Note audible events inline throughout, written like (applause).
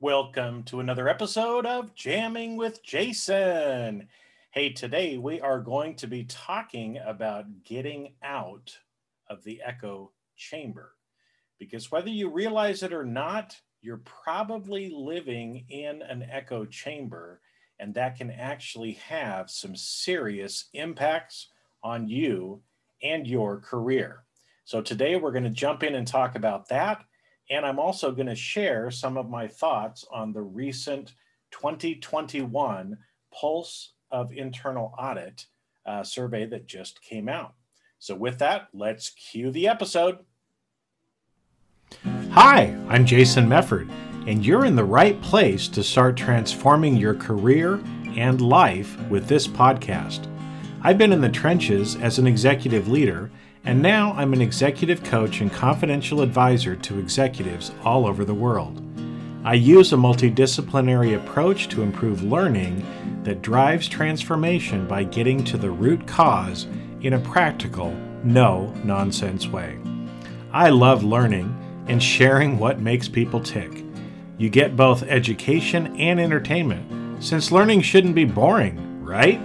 Welcome to another episode of Jamming with Jason. Hey, today we are going to be talking about getting out of the echo chamber. Because whether you realize it or not, you're probably living in an echo chamber, and that can actually have some serious impacts on you and your career. So, today we're going to jump in and talk about that and I'm also going to share some of my thoughts on the recent 2021 Pulse of Internal Audit uh, survey that just came out. So, with that, let's cue the episode. Hi, I'm Jason Mefford, and you're in the right place to start transforming your career and life with this podcast. I've been in the trenches as an executive leader and now I'm an executive coach and confidential advisor to executives all over the world. I use a multidisciplinary approach to improve learning that drives transformation by getting to the root cause in a practical, no nonsense way. I love learning and sharing what makes people tick. You get both education and entertainment, since learning shouldn't be boring, right?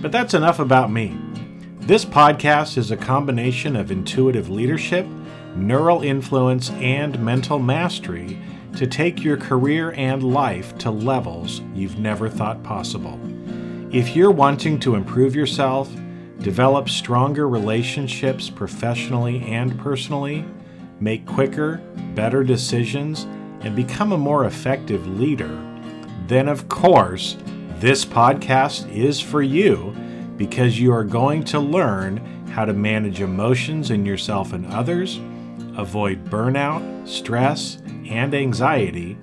But that's enough about me. This podcast is a combination of intuitive leadership, neural influence, and mental mastery to take your career and life to levels you've never thought possible. If you're wanting to improve yourself, develop stronger relationships professionally and personally, make quicker, better decisions, and become a more effective leader, then of course, this podcast is for you because you are going to learn how to manage emotions in yourself and others, avoid burnout, stress, and anxiety,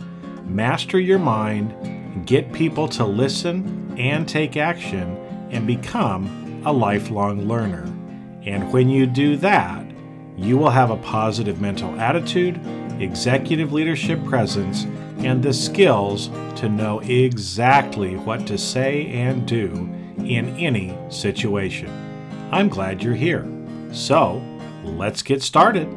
master your mind, get people to listen and take action, and become a lifelong learner. And when you do that, you will have a positive mental attitude, executive leadership presence, and the skills to know exactly what to say and do in any situation. I'm glad you're here. So, let's get started.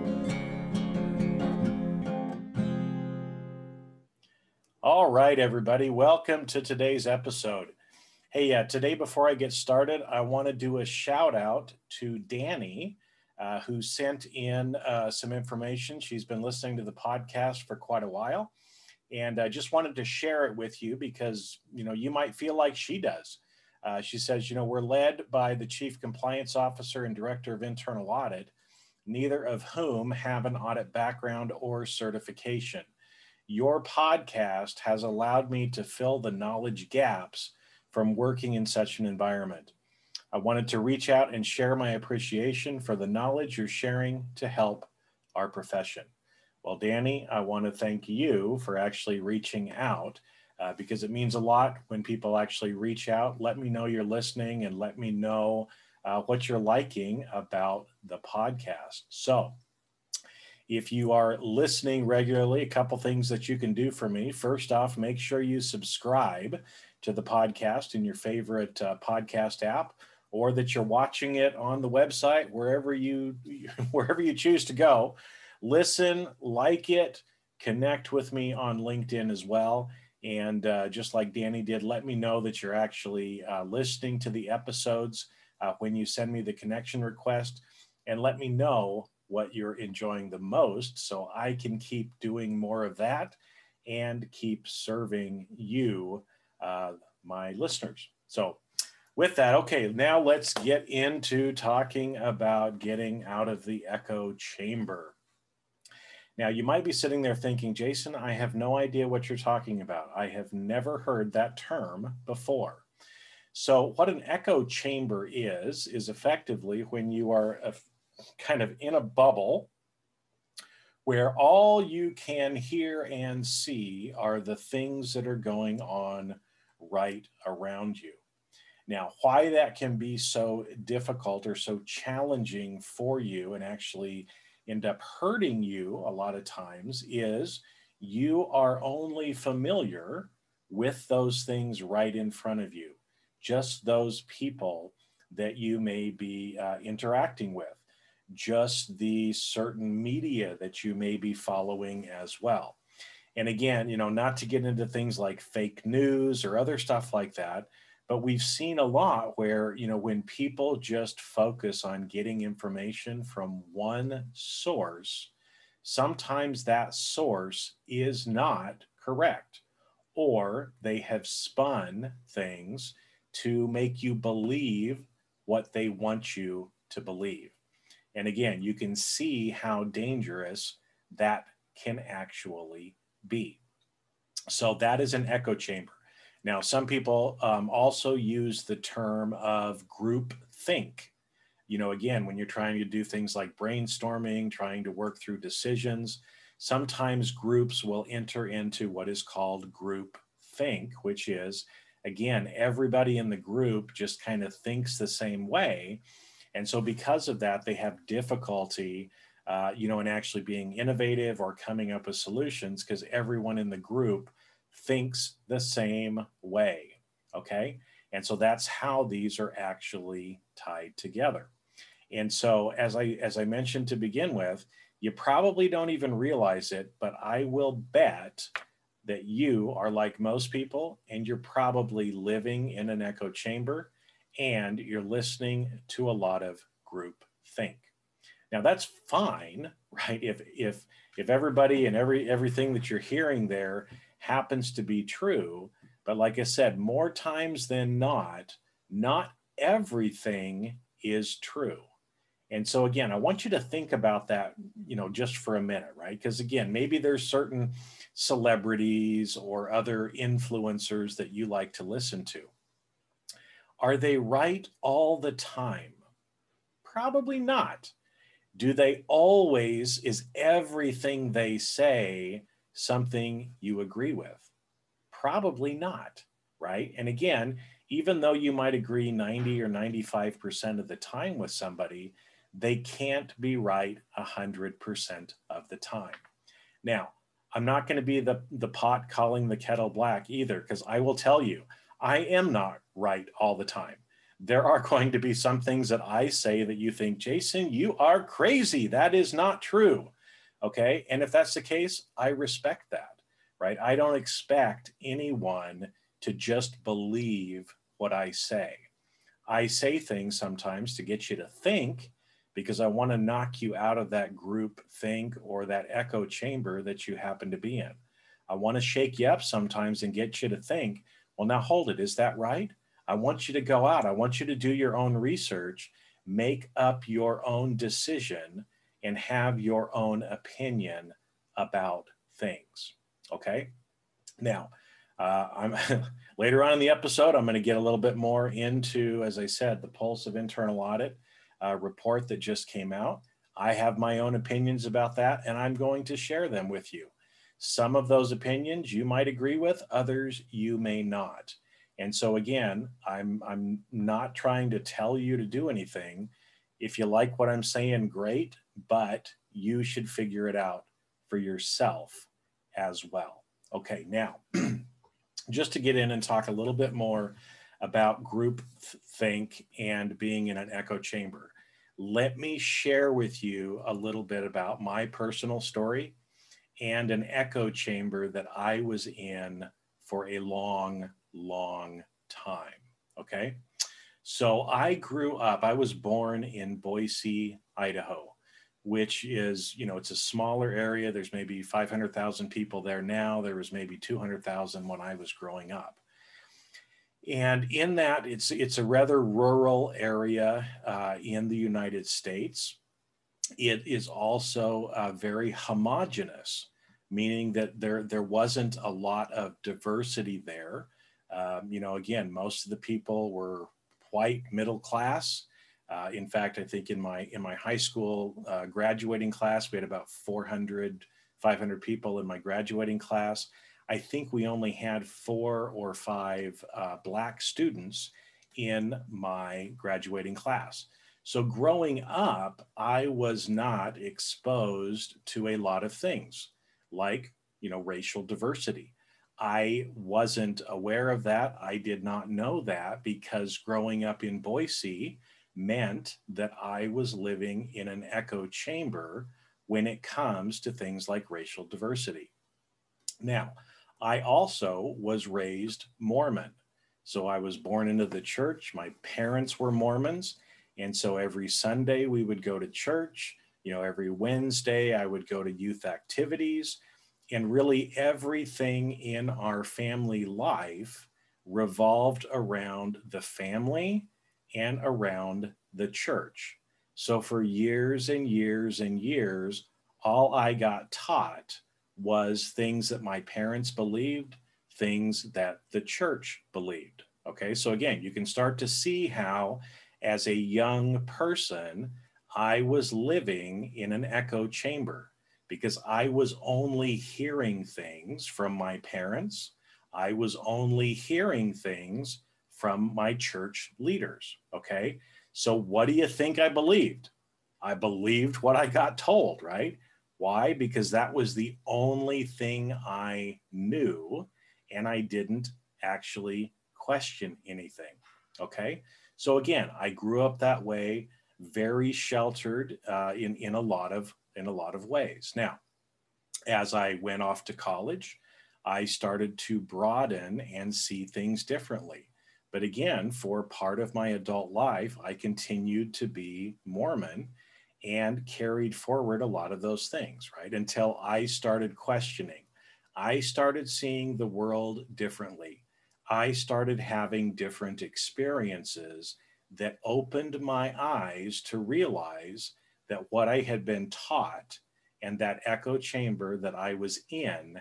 All right, everybody, welcome to today's episode. Hey, uh, today, before I get started, I want to do a shout out to Danny, uh, who sent in uh, some information. She's been listening to the podcast for quite a while. And I just wanted to share it with you because, you know, you might feel like she does. Uh, she says, you know, we're led by the chief compliance officer and director of internal audit, neither of whom have an audit background or certification. Your podcast has allowed me to fill the knowledge gaps from working in such an environment. I wanted to reach out and share my appreciation for the knowledge you're sharing to help our profession. Well, Danny, I want to thank you for actually reaching out uh, because it means a lot when people actually reach out. Let me know you're listening and let me know uh, what you're liking about the podcast. So, if you are listening regularly, a couple things that you can do for me. First off, make sure you subscribe to the podcast in your favorite uh, podcast app or that you're watching it on the website wherever you (laughs) wherever you choose to go listen like it connect with me on linkedin as well and uh, just like Danny did, let me know that you're actually uh, listening to the episodes uh, when you send me the connection request. And let me know what you're enjoying the most so I can keep doing more of that and keep serving you, uh, my listeners. So, with that, okay, now let's get into talking about getting out of the echo chamber. Now, you might be sitting there thinking, Jason, I have no idea what you're talking about. I have never heard that term before. So, what an echo chamber is, is effectively when you are kind of in a bubble where all you can hear and see are the things that are going on right around you. Now, why that can be so difficult or so challenging for you and actually end up hurting you a lot of times is you are only familiar with those things right in front of you, just those people that you may be uh, interacting with, just the certain media that you may be following as well. And again, you know, not to get into things like fake news or other stuff like that, but we've seen a lot where, you know, when people just focus on getting information from one source, sometimes that source is not correct, or they have spun things to make you believe what they want you to believe. And again, you can see how dangerous that can actually be. So that is an echo chamber. Now, some people um, also use the term of group think. You know, again, when you're trying to do things like brainstorming, trying to work through decisions, sometimes groups will enter into what is called group think, which is, again, everybody in the group just kind of thinks the same way. And so, because of that, they have difficulty uh, you know, and actually being innovative or coming up with solutions because everyone in the group thinks the same way. Okay. And so that's how these are actually tied together. And so as I as I mentioned to begin with, you probably don't even realize it, but I will bet that you are like most people and you're probably living in an echo chamber and you're listening to a lot of group think. Now that's fine, (laughs) right? If if if everybody and every everything that you're hearing there happens to be true, but like I said, more times than not, not everything is true. And so again, I want you to think about that, you know, just for a minute, right? Because again, maybe there's certain celebrities or other influencers that you like to listen to. Are they right all the time? Probably not do they always, is everything they say something you agree with? Probably not, right? And again, even though you might agree 90 or 95% of the time with somebody, they can't be right 100% of the time. Now, I'm not going to be the, the pot calling the kettle black either, because I will tell you, I am not right all the time there are (laughs) going to be some things that I say that you think, Jason, you are crazy. That is not true. Okay. And if that's the case, I respect that, right? I don't expect anyone to just believe what I say. I say things sometimes to get you to think because I want to knock you out of that group think or that echo chamber that you happen to be in. I want to shake you up sometimes and get you to think, well, now hold it. Is that right? I want you to go out. I want you to do your own research, make up your own decision, and have your own opinion about things. Okay. Now, uh, I'm (laughs) later on in the episode, I'm going to get a little bit more into, as I said, the Pulse of Internal Audit uh, report that just came out. I have my own opinions about that, and I'm going to share them with you. Some of those opinions you might agree with, others you may not. And so again, I'm I'm not trying to tell you to do anything. If you like what I'm saying, great, but you should figure it out for yourself as well. Okay, now (clears throat) just to get in and talk a little bit more about group think and being in an echo chamber. Let me share with you a little bit about my personal story and an echo chamber that I was in for a long long time. Okay. So I grew up, I was born in Boise, Idaho, which is, you know, it's a smaller area. There's maybe 500,000 people there now. There was maybe 200,000 when I was growing up. And in that, it's, it's a rather rural area uh, in the United States. It is also uh, very homogenous, meaning that there, there wasn't a lot of diversity there. Um, you know, again, most of the people were white, middle class. Uh, in fact, I think in my in my high school uh, graduating class, we had about 400, 500 people in my graduating class. I think we only had four or five uh, black students in my graduating class. So growing up, I was not exposed to a lot of things like, you know, racial diversity. I wasn't aware of that. I did not know that because growing up in Boise meant that I was living in an echo chamber when it comes to things like racial diversity. Now, I also was raised Mormon. So I was born into the church. My parents were Mormons. And so every Sunday we would go to church. You know, every Wednesday I would go to youth activities. And really everything in our family life revolved around the family and around the church. So for years and years and years, all I got taught was things that my parents believed, things that the church believed. Okay, so again, you can start to see how, as a young person, I was living in an echo chamber because I was only hearing things from my parents. I was only hearing things from my church leaders. Okay, so what do you think I believed? I believed what I got told, right? Why? Because that was the only thing I knew, and I didn't actually question anything. Okay. So again, I grew up that way, very sheltered uh, in in a lot of in a lot of ways. Now, as I went off to college, I started to broaden and see things differently. But again, for part of my adult life, I continued to be Mormon and carried forward a lot of those things, right? Until I started questioning. I started seeing the world differently. I started having different experiences that opened my eyes to realize that what I had been taught and that echo chamber that I was in,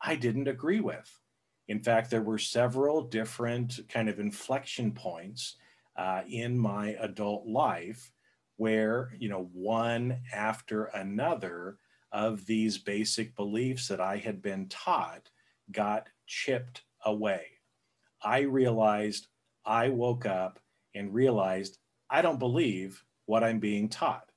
I didn't agree with. In fact, there were several different kind of inflection points uh, in my adult life where you know one after another of these basic beliefs that I had been taught got chipped away. I realized I woke up and realized I don't believe what I'm being taught.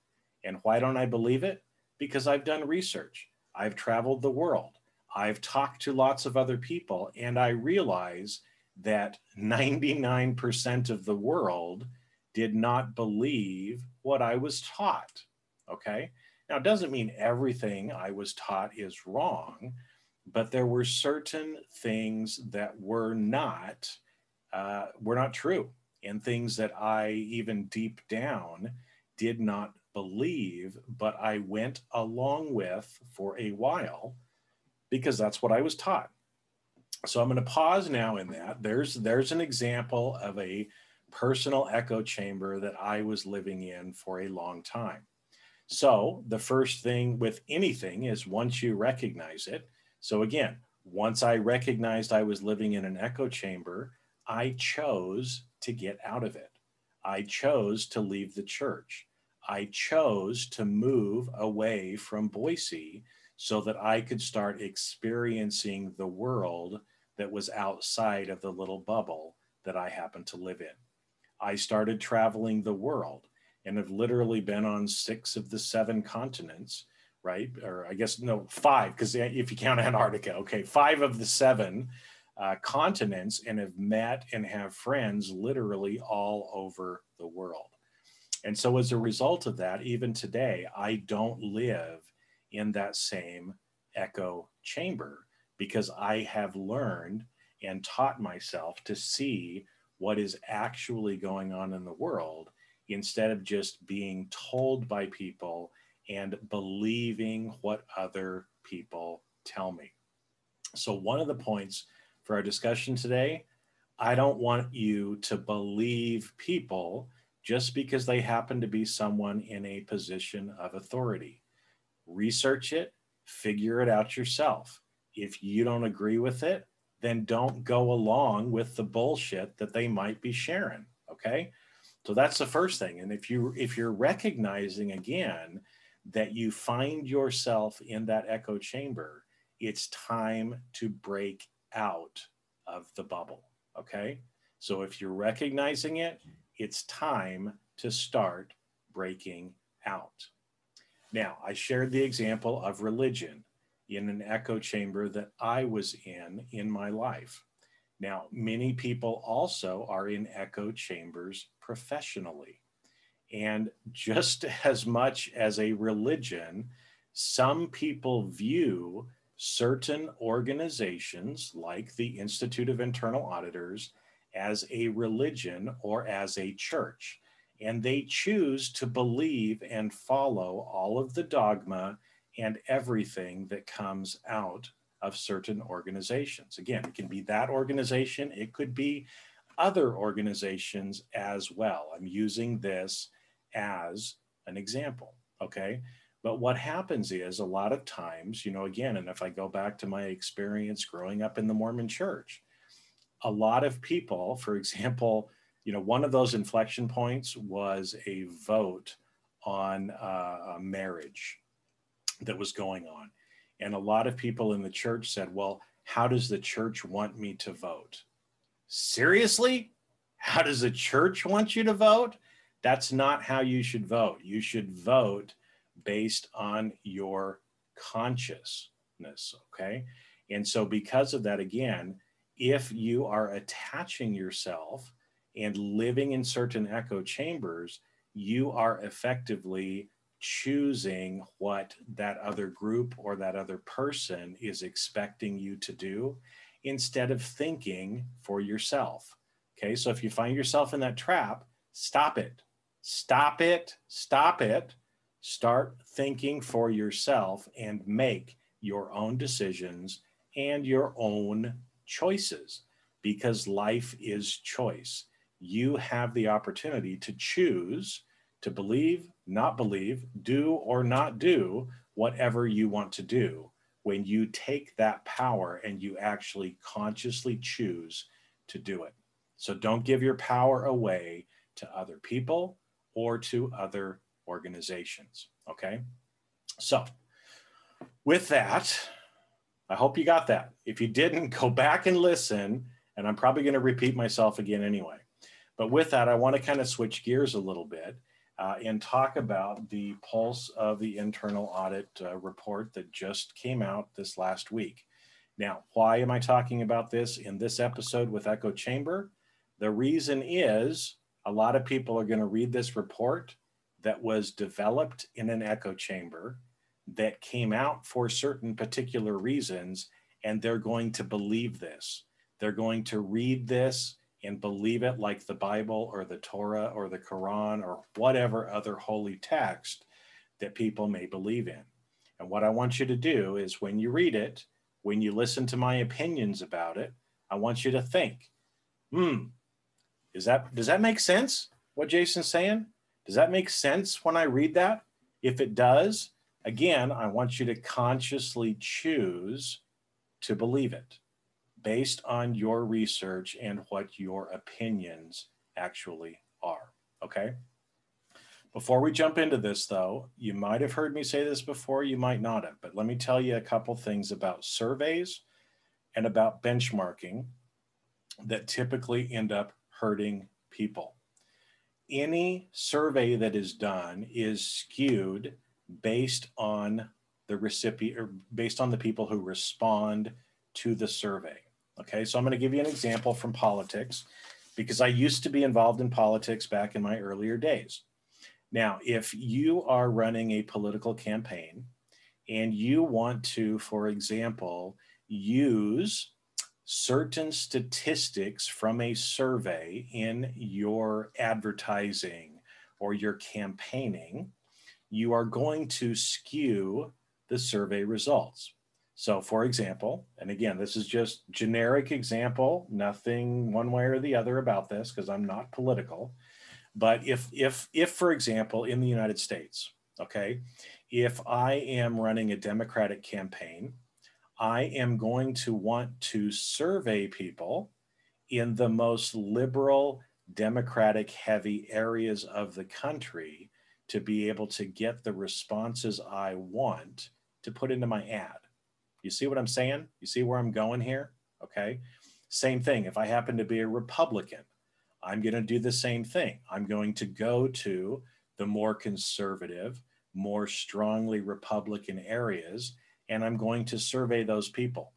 And why don't I believe it? Because I've done research. I've traveled the world. I've talked to lots of other people, and I realize that 99% of the world did not believe what I was taught. Okay. Now, it doesn't mean everything I was taught is wrong, but there were certain things that were not uh, were not true, and things that I even deep down did not believe, but I went along with for a while because that's what I was taught. So I'm going to pause now in that. There's there's an example of a personal echo chamber that I was living in for a long time. So, the first thing with anything is once you recognize it. So, again, once I recognized I was living in an echo chamber, I chose to get out of it. I chose to leave the church. I chose to move away from Boise so that I could start experiencing the world that was outside of the little bubble that I happened to live in. I started traveling the world and have literally been on six of the seven continents, right? Or I guess, no, five, because if you count Antarctica, okay, five of the seven uh, continents and have met and have friends literally all over the world. And so, as a result of that, even today, I don't live in that same echo chamber because I have learned and taught myself to see what is actually going on in the world instead of just being told by people and believing what other people tell me. So, one of the points for our discussion today I don't want you to believe people just because they happen to be someone in a position of authority. Research it, figure it out yourself. If you don't agree with it, then don't go along with the bullshit that they might be sharing okay? So that's the first thing. And if you if you're recognizing again that you find yourself in that echo chamber it's time to break out of the bubble okay? So if you're recognizing it it's time to start breaking out now i shared the example of religion in an echo chamber that I was in in my life. Now, many people also are in echo chambers professionally. And just (laughs) as much as a religion, some people view certain organizations like the Institute of Internal Auditors as a religion or as a church. And they choose to believe and follow all of the dogma and everything that comes out of certain organizations. Again, it can be that organization, it could be other organizations as well. I'm using this as an example, okay? But what happens is a lot of times, you know, again, and if I go back to my experience growing up in the Mormon church, a lot of people, for (laughs) example, you know, one of those inflection points was a vote on uh, marriage that was going on. And a lot of people in the church said, well, how does the church want me to vote? Seriously? How does the church want you to vote? That's not how you should vote. You should vote based on your consciousness. Okay. And so, because of that, again, if you are attaching yourself and living in certain echo chambers, you are effectively choosing what that other group or that other person is expecting you to do instead of thinking for yourself. Okay, so if you find yourself in that trap, stop it. Stop it. Stop it. Start thinking for yourself and make your own decisions and your own choices because life is choice. You have the opportunity to choose to believe, not believe, do or not do whatever you want to do when you take that power and you actually consciously choose to do it. So don't give your power away to other people or to other organizations. Okay. So, with that, I hope you got that. If you didn't, go back and listen. And I'm probably going to repeat myself again anyway. But with that, I want to kind of switch gears a little bit uh, and talk about the pulse of the internal audit uh, report that just came out this last week. Now, why am I talking about this in this episode with Echo Chamber? The reason is a lot of people are going to read this report that was developed in an echo chamber that came out for certain particular reasons, and they're going to believe this. They're going to read this and believe it like the Bible or the Torah or the Quran or whatever other holy text that people may believe in. And what I want you to do is when you read it, when you listen to my opinions about it, I want you to think, hmm, is that does that make sense? What Jason's saying? Does that make sense when I read that? If it does, again, I want you to consciously choose to believe it based on your research and what your opinions actually are. Okay. Before we jump into this, though, you might have heard me say this before, you might not have, but let me tell you a couple things about surveys and about benchmarking that typically end up hurting people. Any survey that is done is skewed based on the recipient or based on the people who respond to the survey. Okay, so I'm going to give you an example from politics because I used to be involved in politics back in my earlier days. Now, if you are running a political campaign and you want to, for example, use certain statistics from a survey in your advertising or your campaigning, you are going to skew the survey results. So, for example, and again, this is just generic example, nothing one way or the other about this because I'm not political. But if, if, if, for example, in the United States, okay, if I am running a Democratic campaign, I am going to want to survey people in the most liberal, Democratic heavy areas of the country to be able to get the responses I want to put into my ad. You see what I'm saying? You see where I'm going here? Okay. Same thing. If I happen to be a Republican, I'm going to do the same thing. I'm going to go to the more conservative, more strongly Republican areas, and I'm going to survey those people.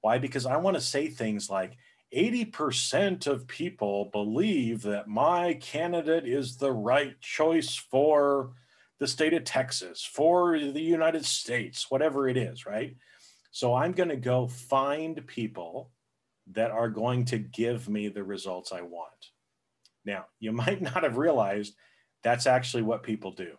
Why? Because I want to say things like 80% of people believe that my candidate is the right choice for the state of Texas, for the United States, whatever it is, right? So I'm going to go find people that are going to give me the results I want. Now, you (laughs) might not have realized that's actually what people do.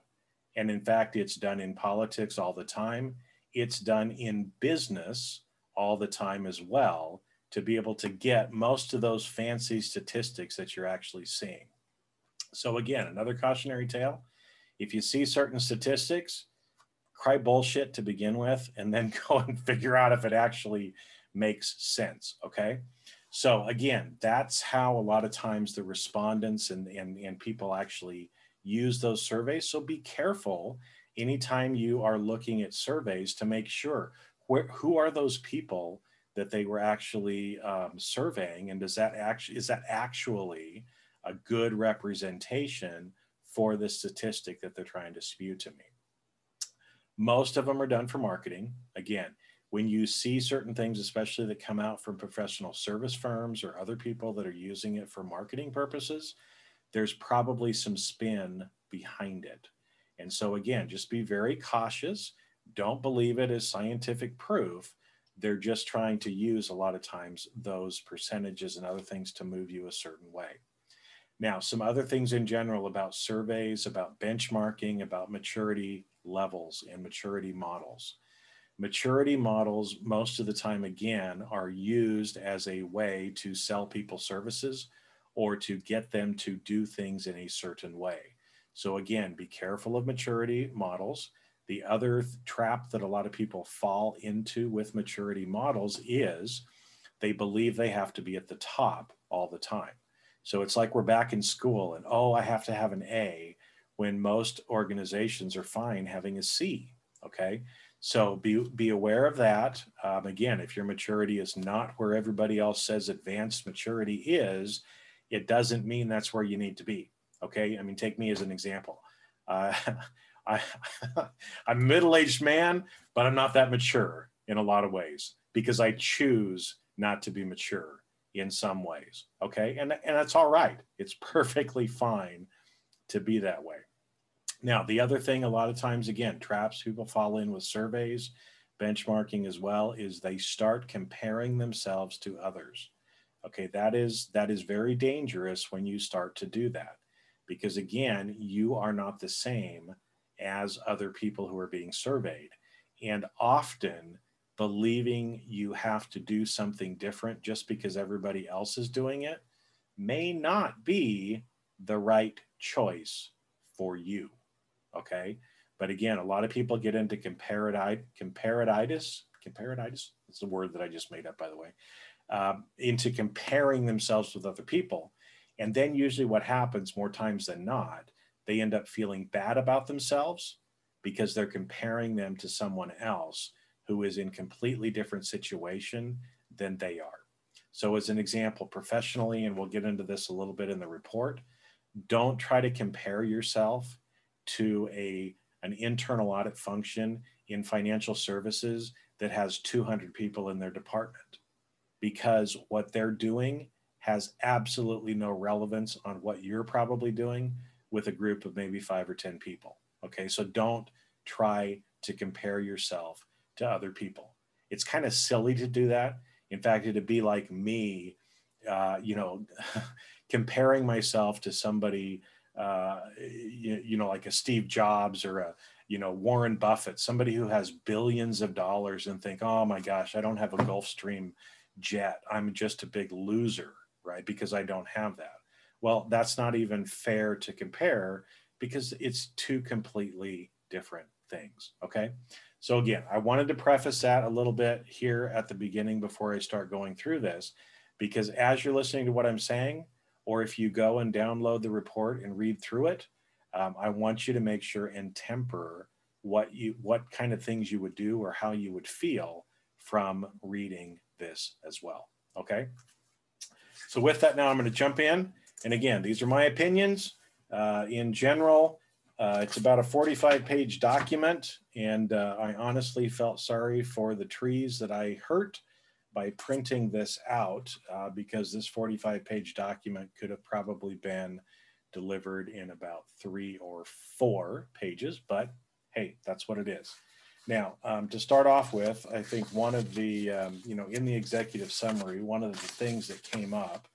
And in fact, it's done in politics all the time. It's done in business all the time as well to be able to get most of those fancy statistics that you're actually seeing. So, again, another cautionary tale if you see certain statistics, cry bullshit to begin with, and then (laughs) go and figure out if it actually makes sense. Okay. So again, that's how a lot of times the respondents and, and, and people actually use those surveys. So be careful anytime you are looking at surveys to make sure where, who are those people that they were actually um, surveying and does that actually is that actually a good representation for the statistic that they're trying to spew to me most of them are done for marketing. Again when you see certain things especially that come out from professional service firms or other people that are using it for marketing purposes there's probably some spin behind it. And so again just be very cautious. Don't believe it as scientific proof. They're just trying to use a lot of times those percentages and other things to move you a certain way. Now, some other things in general about surveys, about benchmarking, about maturity levels and maturity models. Maturity models, most of the time, again, are used as a way to sell people services or to get them to do things in a certain way. So, again, be careful of maturity models. The other trap that a lot of people fall into with maturity models is they believe they have to be at the top all the time. So it's like we're back in school and, oh, I have to have an A when most organizations are fine having a C. Okay. So be, be aware of that. Um, again, if your maturity is not where everybody else says advanced maturity is, it doesn't mean that's where you need to be. Okay. I mean, take me as an example. Uh, (laughs) I, (laughs) I'm a middle-aged man, but I'm not that mature in a lot of ways because I choose not to be mature in some ways. Okay. And, and that's all right. It's (laughs) perfectly fine to be that way. Now, the other thing, a lot of times, again, traps people fall in with surveys, benchmarking as well, is they start comparing themselves to others. Okay, that is that is very dangerous when you start to do that, because again, you are not the same as other people who are being surveyed. And often believing you have to do something different just because everybody else is doing it may not be the right choice for you. Okay. But again, a lot of people get into comparatitis, comparatitis, comparatitis. It's the word that I just made up, by the way, um, into comparing themselves with other people. And then usually what happens more times than not they end up feeling bad about themselves because they're comparing them to someone else who is in completely different situation than they are. So as an example, professionally, and we'll get into this a little bit in the report, don't try to compare yourself to a an internal audit function in financial services that has 200 people in their department because what they're doing has absolutely no relevance on what you're probably doing with a group of maybe five or 10 people. Okay, so don't try to compare yourself to other people. It's kind of silly to do that. In fact, it'd be like me, uh, you know, (laughs) comparing myself to somebody, uh, you, you know, like a Steve Jobs or a, you know, Warren Buffett, somebody who has billions of dollars and think, oh my gosh, I don't have a Gulfstream jet. I'm just a big loser, right? Because I don't have that. Well, that's not even fair to compare because it's two completely different things. Okay. So, again, I wanted to preface that a little bit here at the beginning before I start going through this, because as you're listening to what I'm saying, or if you go and download the report and read through it, um, I want you to make sure and temper what you what kind of things you would do or how you would feel from reading this as well. Okay. So with that, now I'm going to jump in and again, these are my opinions. Uh, in general, uh, it's about a 45 page document, and uh, I honestly felt sorry for the trees that I hurt by printing this out uh, because this 45 page document could have probably been delivered in about three or four pages, but hey, that's what it is. Now, um, to start off with, I think one of the, um, you know, in the executive summary, one of the things that came up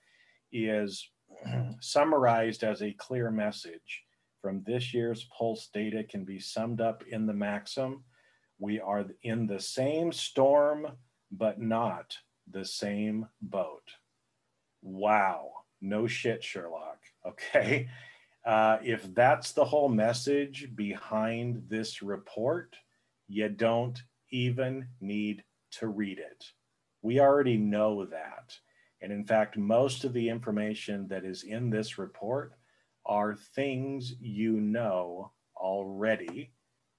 is (clears throat) summarized as a clear message from this year's pulse data can be summed up in the maxim we are in the same storm, but not the same boat. Wow. No shit, Sherlock. (laughs) Okay. Uh, if that's the whole message behind this report, you don't even need to read it. We already know that. And in fact, most of the information that is in this report are things you know already,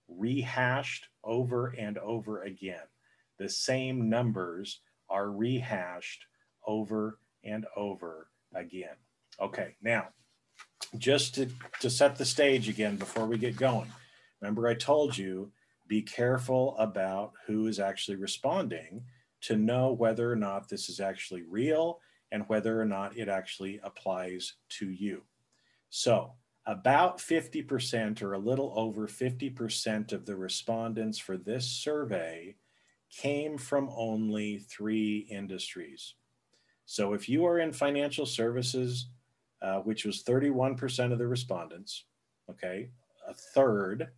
rehashed over and over again. The same numbers are rehashed over and over again. Okay, now just to, to set the stage again before we get going, remember I told you be careful about who is actually responding to know whether or not this is actually real and whether or not it actually applies to you. So, about 50% or a little over 50% of the respondents for this survey came from only three industries. So, if you are in financial services, uh, which was 31% of the respondents, okay, a third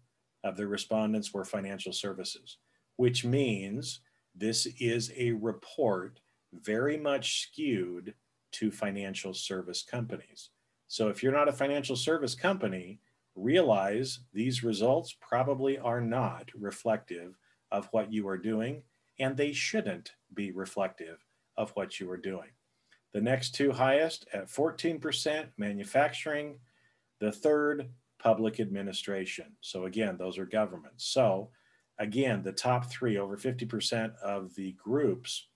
of the respondents were financial services, which means this is a report very much skewed to financial service companies. So if you're not a financial service company, realize these results probably are not reflective of what you are doing, and they shouldn't be reflective of what you are doing. The next two highest at 14%, manufacturing. The third, public administration. So again, those are governments. So again, the top three, over 50% of the groups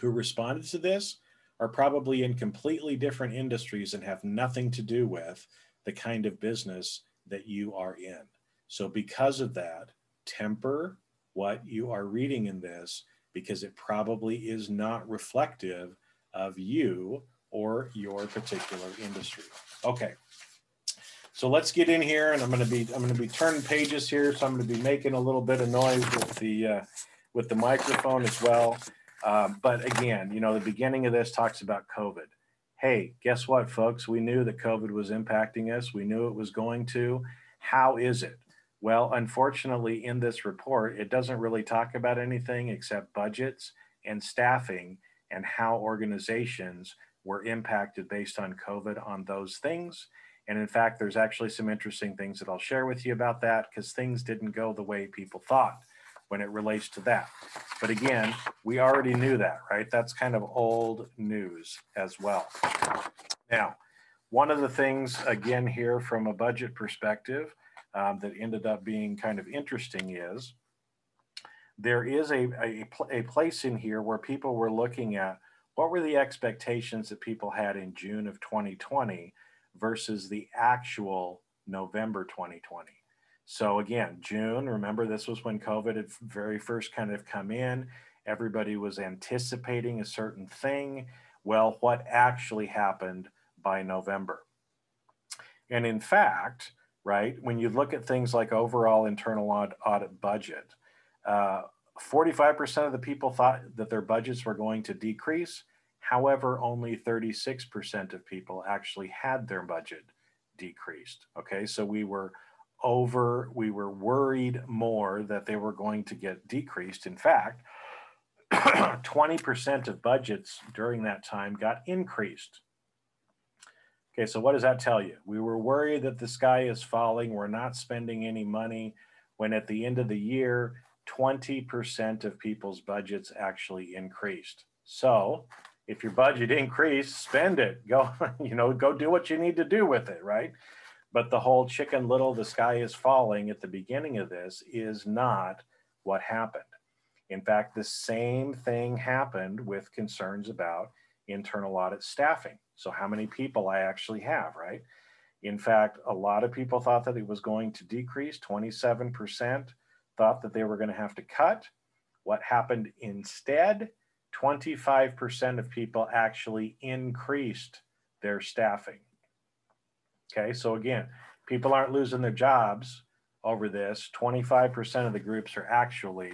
who responded to this are probably in completely different industries and have nothing to do with the kind of business that you are in. So because of that, temper what you are reading in this because it probably is not reflective of you or your particular industry. Okay. So let's get in here and I'm going to be I'm going to be turning pages here so I'm going to be making a little bit of noise with the uh, with the microphone as well. Uh, but again, you know, the beginning of this talks about COVID. Hey, guess what, folks? We knew that COVID was impacting us. We knew it was going to. How is it? Well, unfortunately, in this report, it doesn't really talk about anything except budgets and staffing and how organizations were impacted based on COVID on those things. And in fact, there's actually some interesting things that I'll share with you about that because things didn't go the way people thought when it relates to that. But again, we already knew that, right? That's kind of old news as well. Now, one of the things, again, here from a budget perspective, um, that ended up being kind of interesting is there is a, a, a place in here where people were looking at what were the expectations that people had in June of 2020 versus the actual November 2020. So again, June, remember this was when COVID had very first kind of come in. Everybody was anticipating a certain thing. Well, what actually happened by November? And in fact, right, when you look at things like overall internal audit budget, uh, 45% of the people thought that their budgets were going to decrease. However, only 36% of people actually had their budget decreased. Okay, so we were over, we were worried more that they were going to get decreased. In fact, (clears throat) 20% of budgets during that time got increased. Okay, so what does that tell you? We were worried that the sky is falling, we're not spending any money, when at the end of the year, 20% of people's budgets actually increased. So if your budget (laughs) increased, spend it. Go, (laughs) you know, go do what you need to do with it, right? But the whole chicken little, the sky is falling at the beginning of this is not what happened. In fact, the same thing happened with concerns about internal audit staffing. So, how many people I actually have, right? In fact, a lot of people thought that it was going to decrease 27% thought that they were going to have to cut. What happened instead? 25% of people actually increased their staffing. Okay, so again, people aren't losing their jobs over this, 25% of the groups are actually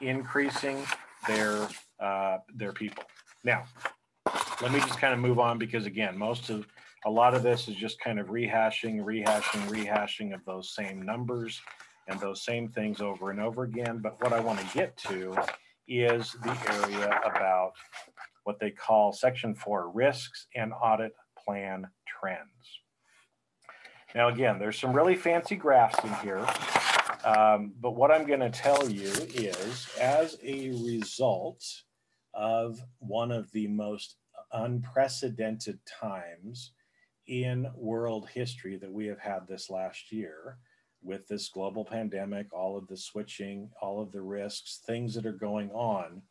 increasing their uh, their people. Now, let me just kind of move on because again, most of a lot of this is just kind of rehashing, rehashing, rehashing of those same numbers and those same things over and over again. But what I want to get to is the area about what they call section four risks and audit plan trends. Now, again, there's some really fancy graphs in here, um, but what I'm going to tell you is as a result of one of the most unprecedented times in world history that we have had this last year with this global pandemic, all of the switching, all of the risks, things that are going on.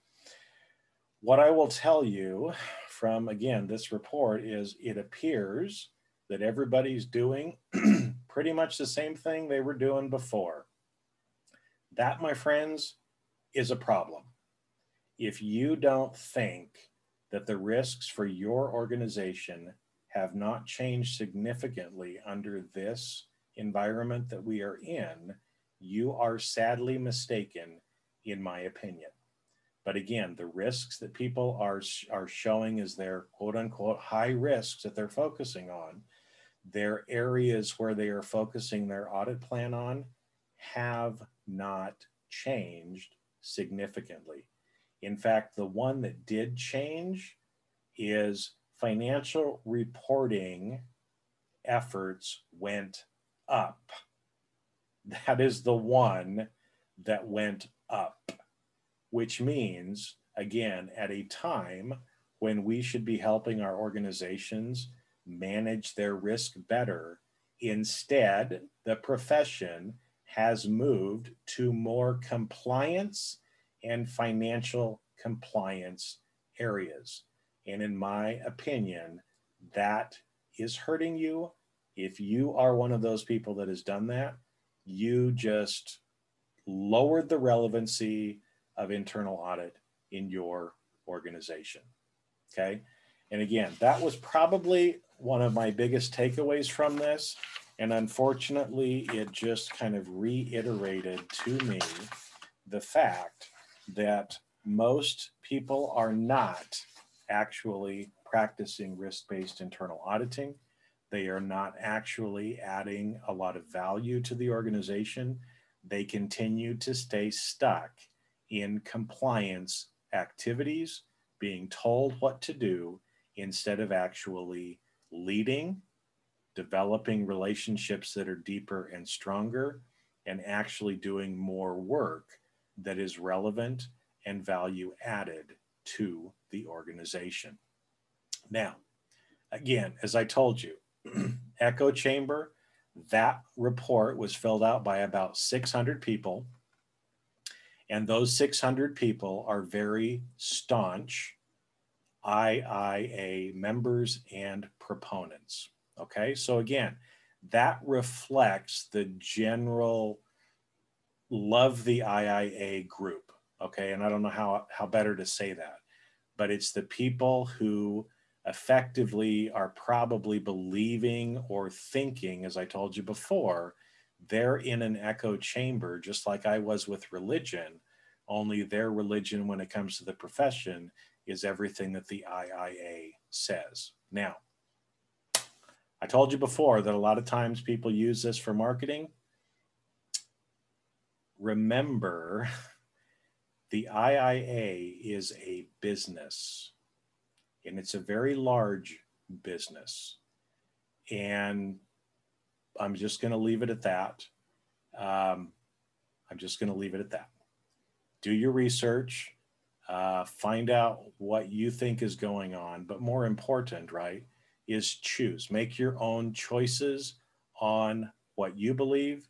What I will tell you from, again, this report is it appears that everybody's doing (clears throat) pretty much the same thing they were doing before. That, my friends, is a problem. If you don't think that the risks for your organization have not changed significantly under this environment that we are in, you are sadly mistaken, in my opinion. But again, the risks that people are, are showing as their quote unquote high risks that they're focusing on, their areas where they are focusing their audit plan on have not changed significantly. In fact, the one that did change is financial reporting efforts went up. That is the one that went up, which means, again, at a time when we should be helping our organizations manage their risk better, instead, the profession has moved to more compliance and financial compliance areas. And in my opinion, that is hurting you. If you are one of those people that has done that, you just lowered the relevancy of internal audit in your organization. Okay. And again, that was probably one of my biggest takeaways from this. And unfortunately, it just kind of reiterated to me the fact that most people are not actually practicing risk-based internal auditing. They are not actually adding a lot of value to the organization. They continue to stay stuck in compliance activities, being told what to do instead of actually leading, developing relationships that are deeper and stronger, and actually doing more work that is relevant and value added to the organization. Now, again, as I told you, (clears throat) echo chamber, that report was filled out by about 600 people. And those 600 people are very staunch IIA members and proponents. Okay, so again, that reflects the general love the IIA group. Okay, and I don't know how, how better to say that but it's the people who effectively are probably believing or thinking, as I told you before, they're in an echo chamber, just like I was with religion, only their religion, when it comes to the profession, is everything that the IIA says. Now, I told you before that a lot of times people use this for marketing. Remember the IIA is a business and it's a very large business. And I'm just going to leave it at that. Um, I'm just going to leave it at that. Do your research, uh, find out what you think is going on. But more important, right, is choose. Make your own choices on what you believe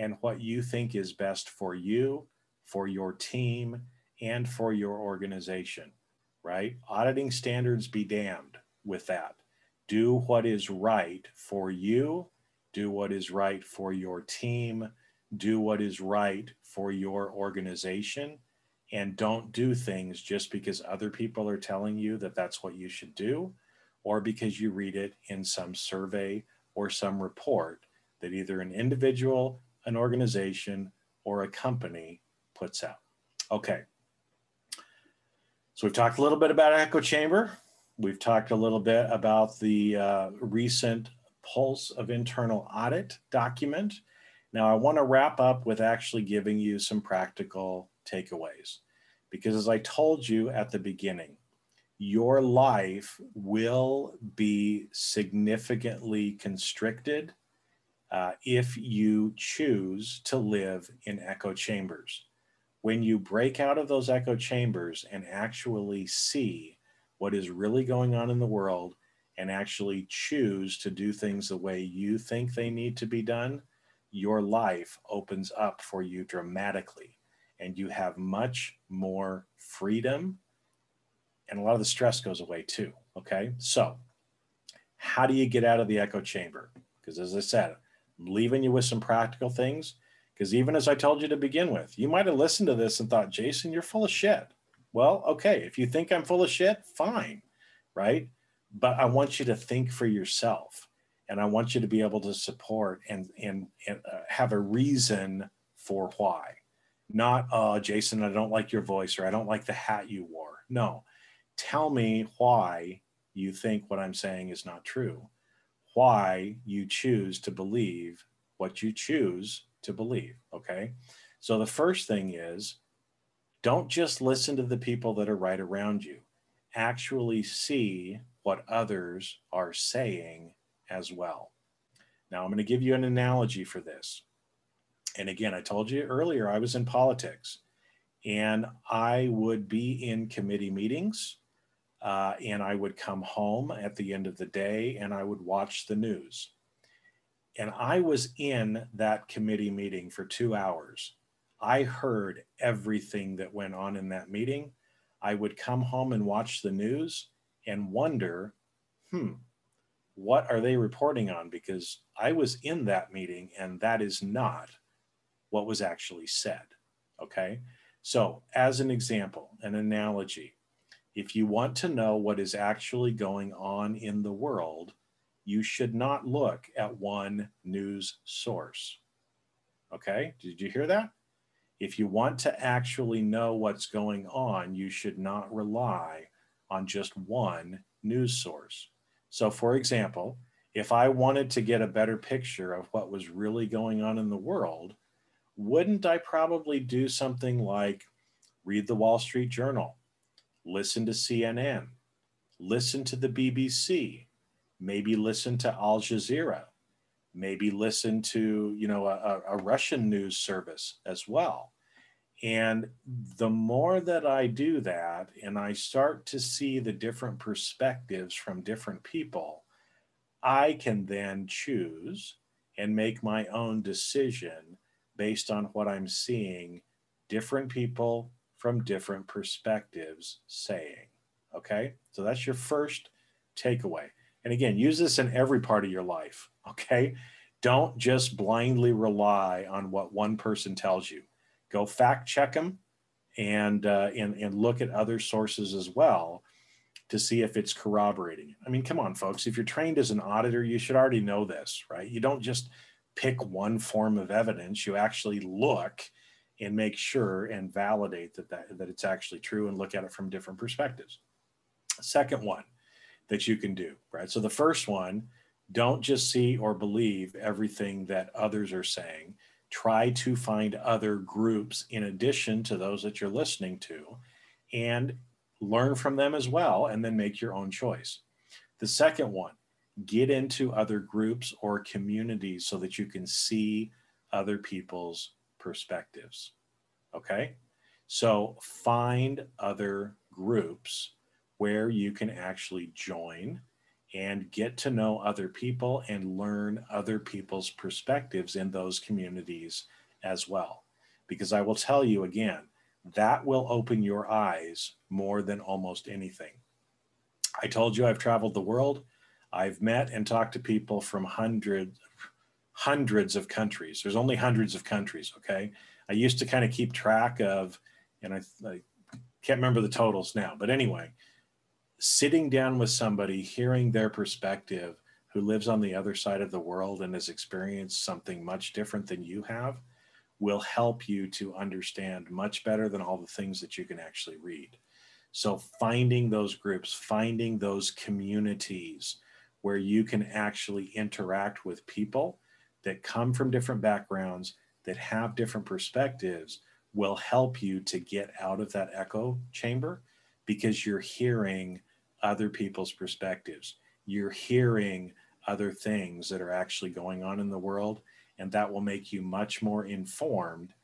and what you think is best for you for your team, and for your organization, right? Auditing standards be damned with that. Do what is right for you, do what is right for your team, do what is right for your organization, and don't do things just because other people are telling you that that's what you should do or because you read it in some survey or some report that either an individual an organization or a company puts out. Okay. So we've talked a little bit about echo chamber. We've talked a little bit about the uh, recent Pulse of Internal Audit document. Now, I want to wrap up with actually giving you some practical takeaways. Because as I told you at the beginning, your life will be significantly constricted uh, if you choose to live in echo chambers. When you break out of those echo chambers and actually see what is really going on in the world and actually choose to do things the way you think they need to be done, your life opens up for you dramatically and you have much more freedom and a lot of the stress goes away too. Okay. So, how do you get out of the echo chamber? Because as I said, Leaving you with some practical things. Because even as I told you to begin with, you might have listened to this and thought, Jason, you're full of shit. Well, okay. If you think I'm full of shit, fine. Right. But I want you to think for yourself. And I want you to be able to support and, and, and uh, have a reason for why. Not, uh, Jason, I don't like your voice or I don't like the hat you wore. No, tell me why you think what I'm saying is not true, why you choose to believe what you choose to believe. Okay. So the first thing is don't just listen to the people that are right around you, actually see what others are saying as well. Now, I'm going to give you an analogy for this. And again, I told you earlier, I was in politics and I would be in committee meetings uh, and I would come home at the end of the day and I would watch the news. And I was in that committee meeting for two hours. I heard everything that went on in that meeting. I would come home and watch the news and wonder, hmm, what are they reporting on? Because I was in that meeting and that is not what was actually said. Okay. So, as an example, an analogy, if you want to know what is actually going on in the world, you should not look at one news source. Okay, did you hear that? If you want to actually know what's going on, you should not rely on just one news source. So, for example, if I wanted to get a better picture of what was really going on in the world, wouldn't I probably do something like read the Wall Street Journal listen to CNN, listen to the BBC, maybe listen to Al Jazeera, maybe listen to you know a, a Russian news service as well. And the more that I do that and I start to see the different perspectives from different people, I can then choose and make my own decision based on what I'm seeing different people from different perspectives saying. Okay, so that's your first takeaway. And again, use this in every part of your life. (laughs) Okay, don't just blindly rely on what one person tells you. Go fact check them and, uh, and, and look at other sources as well to see if it's corroborating. I mean, come on, folks. If you're trained as an auditor, you should already know this, right? You don't just pick one form of evidence, you actually look and make sure and validate that, that, that it's actually true and look at it from different perspectives. Second one that you can do, right? So the first one, don't just see or believe everything that others are saying. Try to find other groups in addition to those that you're listening to and learn from them as well, and then make your own choice. The second one, get into other groups or communities so that you can see other people's perspectives. Okay. So find other groups where you can actually join and get to know other people and learn other people's perspectives in those communities as well. Because I will tell you again, that will open your eyes more than almost anything. I told you I've traveled the world. I've met and talked to people from hundreds hundreds of countries. There's only hundreds of countries, okay? I used to kind of keep track of, and I, I can't remember the totals now, but anyway, sitting down with somebody, hearing their perspective, who lives on the other side of the world and has experienced something much different than you have will help you to understand much better than all the things that you can actually read. So, finding those groups, finding those communities where you can actually interact with people that come from different backgrounds, that have different perspectives, will help you to get out of that echo chamber because you're hearing other people's perspectives. You're hearing other things that are actually going on in the world, and that will make you much more informed.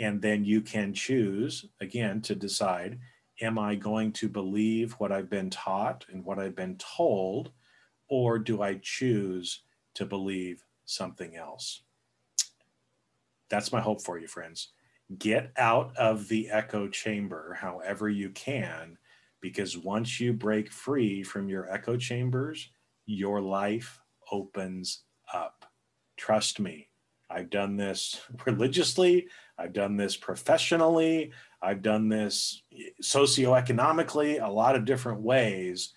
And then you can choose again to decide am I going to believe what I've been taught and what I've been told, or do I choose to believe something else? That's my hope for you, friends. Get out of the echo chamber however you can, because once you break free from your echo chambers, your life opens up. Trust me, I've done this (laughs) religiously, I've done this professionally, I've done this socioeconomically, a lot of different ways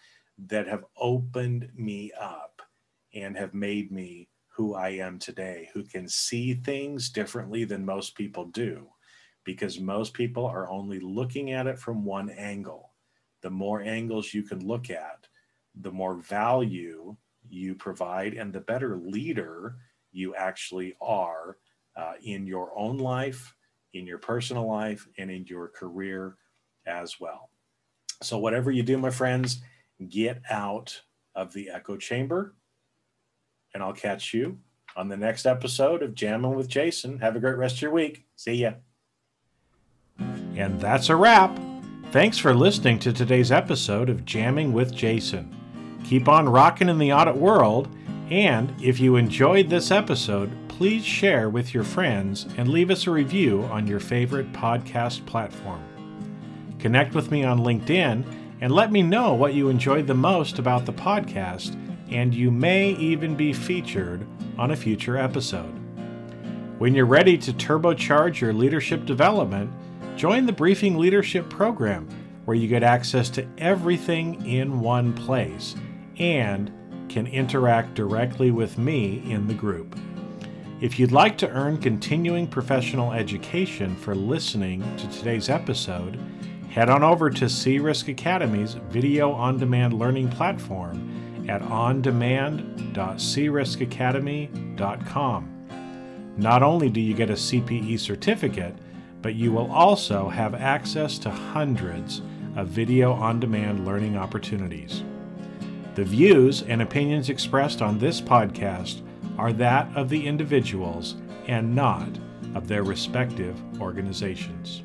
that have opened me up and have made me who I am today, who can see things differently than most people do, because most people are only looking at it from one angle. The more angles you can look at, the more value you provide, and the better leader you actually are uh, in your own life in your personal life and in your career as well. So, whatever you do, my friends, get out of the echo chamber. And I'll catch you on the next episode of Jamming with Jason. Have a great rest of your week. See ya. And that's a wrap. Thanks for listening to today's episode of Jamming with Jason. Keep on rocking in the audit world. And if you enjoyed this episode, please share with your friends and leave us a review on your favorite podcast platform. Connect with me on LinkedIn and let me know what you enjoyed the most about the podcast, and you may even be featured on a future episode. When you're ready to turbocharge your leadership development, join the Briefing Leadership Program, where you get access to everything in one place and can interact directly with me in the group. If you'd like to earn continuing professional education for listening to today's episode, head on over to Sea Risk Academy's video on demand learning platform at ondemand.criscacademy.com. Not only do you get a CPE certificate, but you will also have access to hundreds of video on demand learning opportunities. The views and opinions expressed on this podcast are that of the individuals and not of their respective organizations.